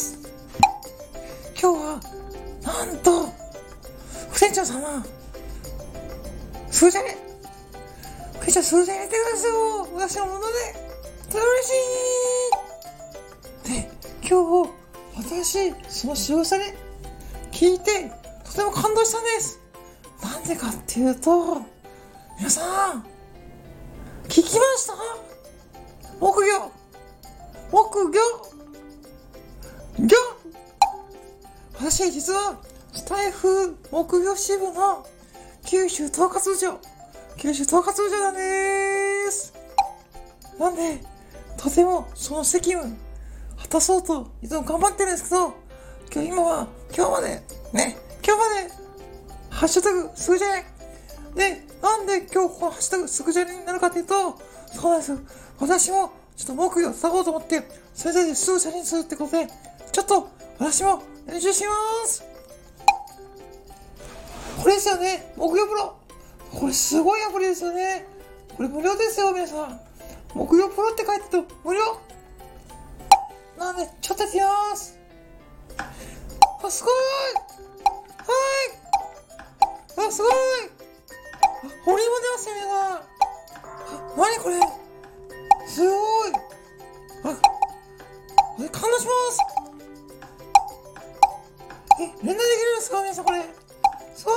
です。今日はなんと副長様数字入副船長数字入れてくださいよ。私のもので。嬉しい。で今日私その仕用され聞いてとても感動したんです。なんでかっていうと皆さん聞きました。木魚。木魚。魚私、実は、スタイフ木魚支部の九州統括部長、九州統括部長なんです。なんで、とてもその責務、果たそうといつも頑張ってるんですけど、今日今は、今日まで、ね、今日まで、ハッシュタグ、すぐじゃない。で、なんで今日このハッシュタグ、すぐじゃになるかっていうと、そうなんです。私も、ちょっと木魚を伝おうと思って、先生ですぐチャレンジするってことで、ちょっと、私も練習しますこれですよね、木魚プロ。これすごいアプリですよね。これ無料ですよ、皆さん。木魚プロって書いてると無料なんで、ちょっとやってみます。あ、すごいはいあ、すごいあ、堀も出ますよ、皆さん。あ、なにこれすごいあ、感動しますえ、連打できるんですか？皆さんこれ。すごい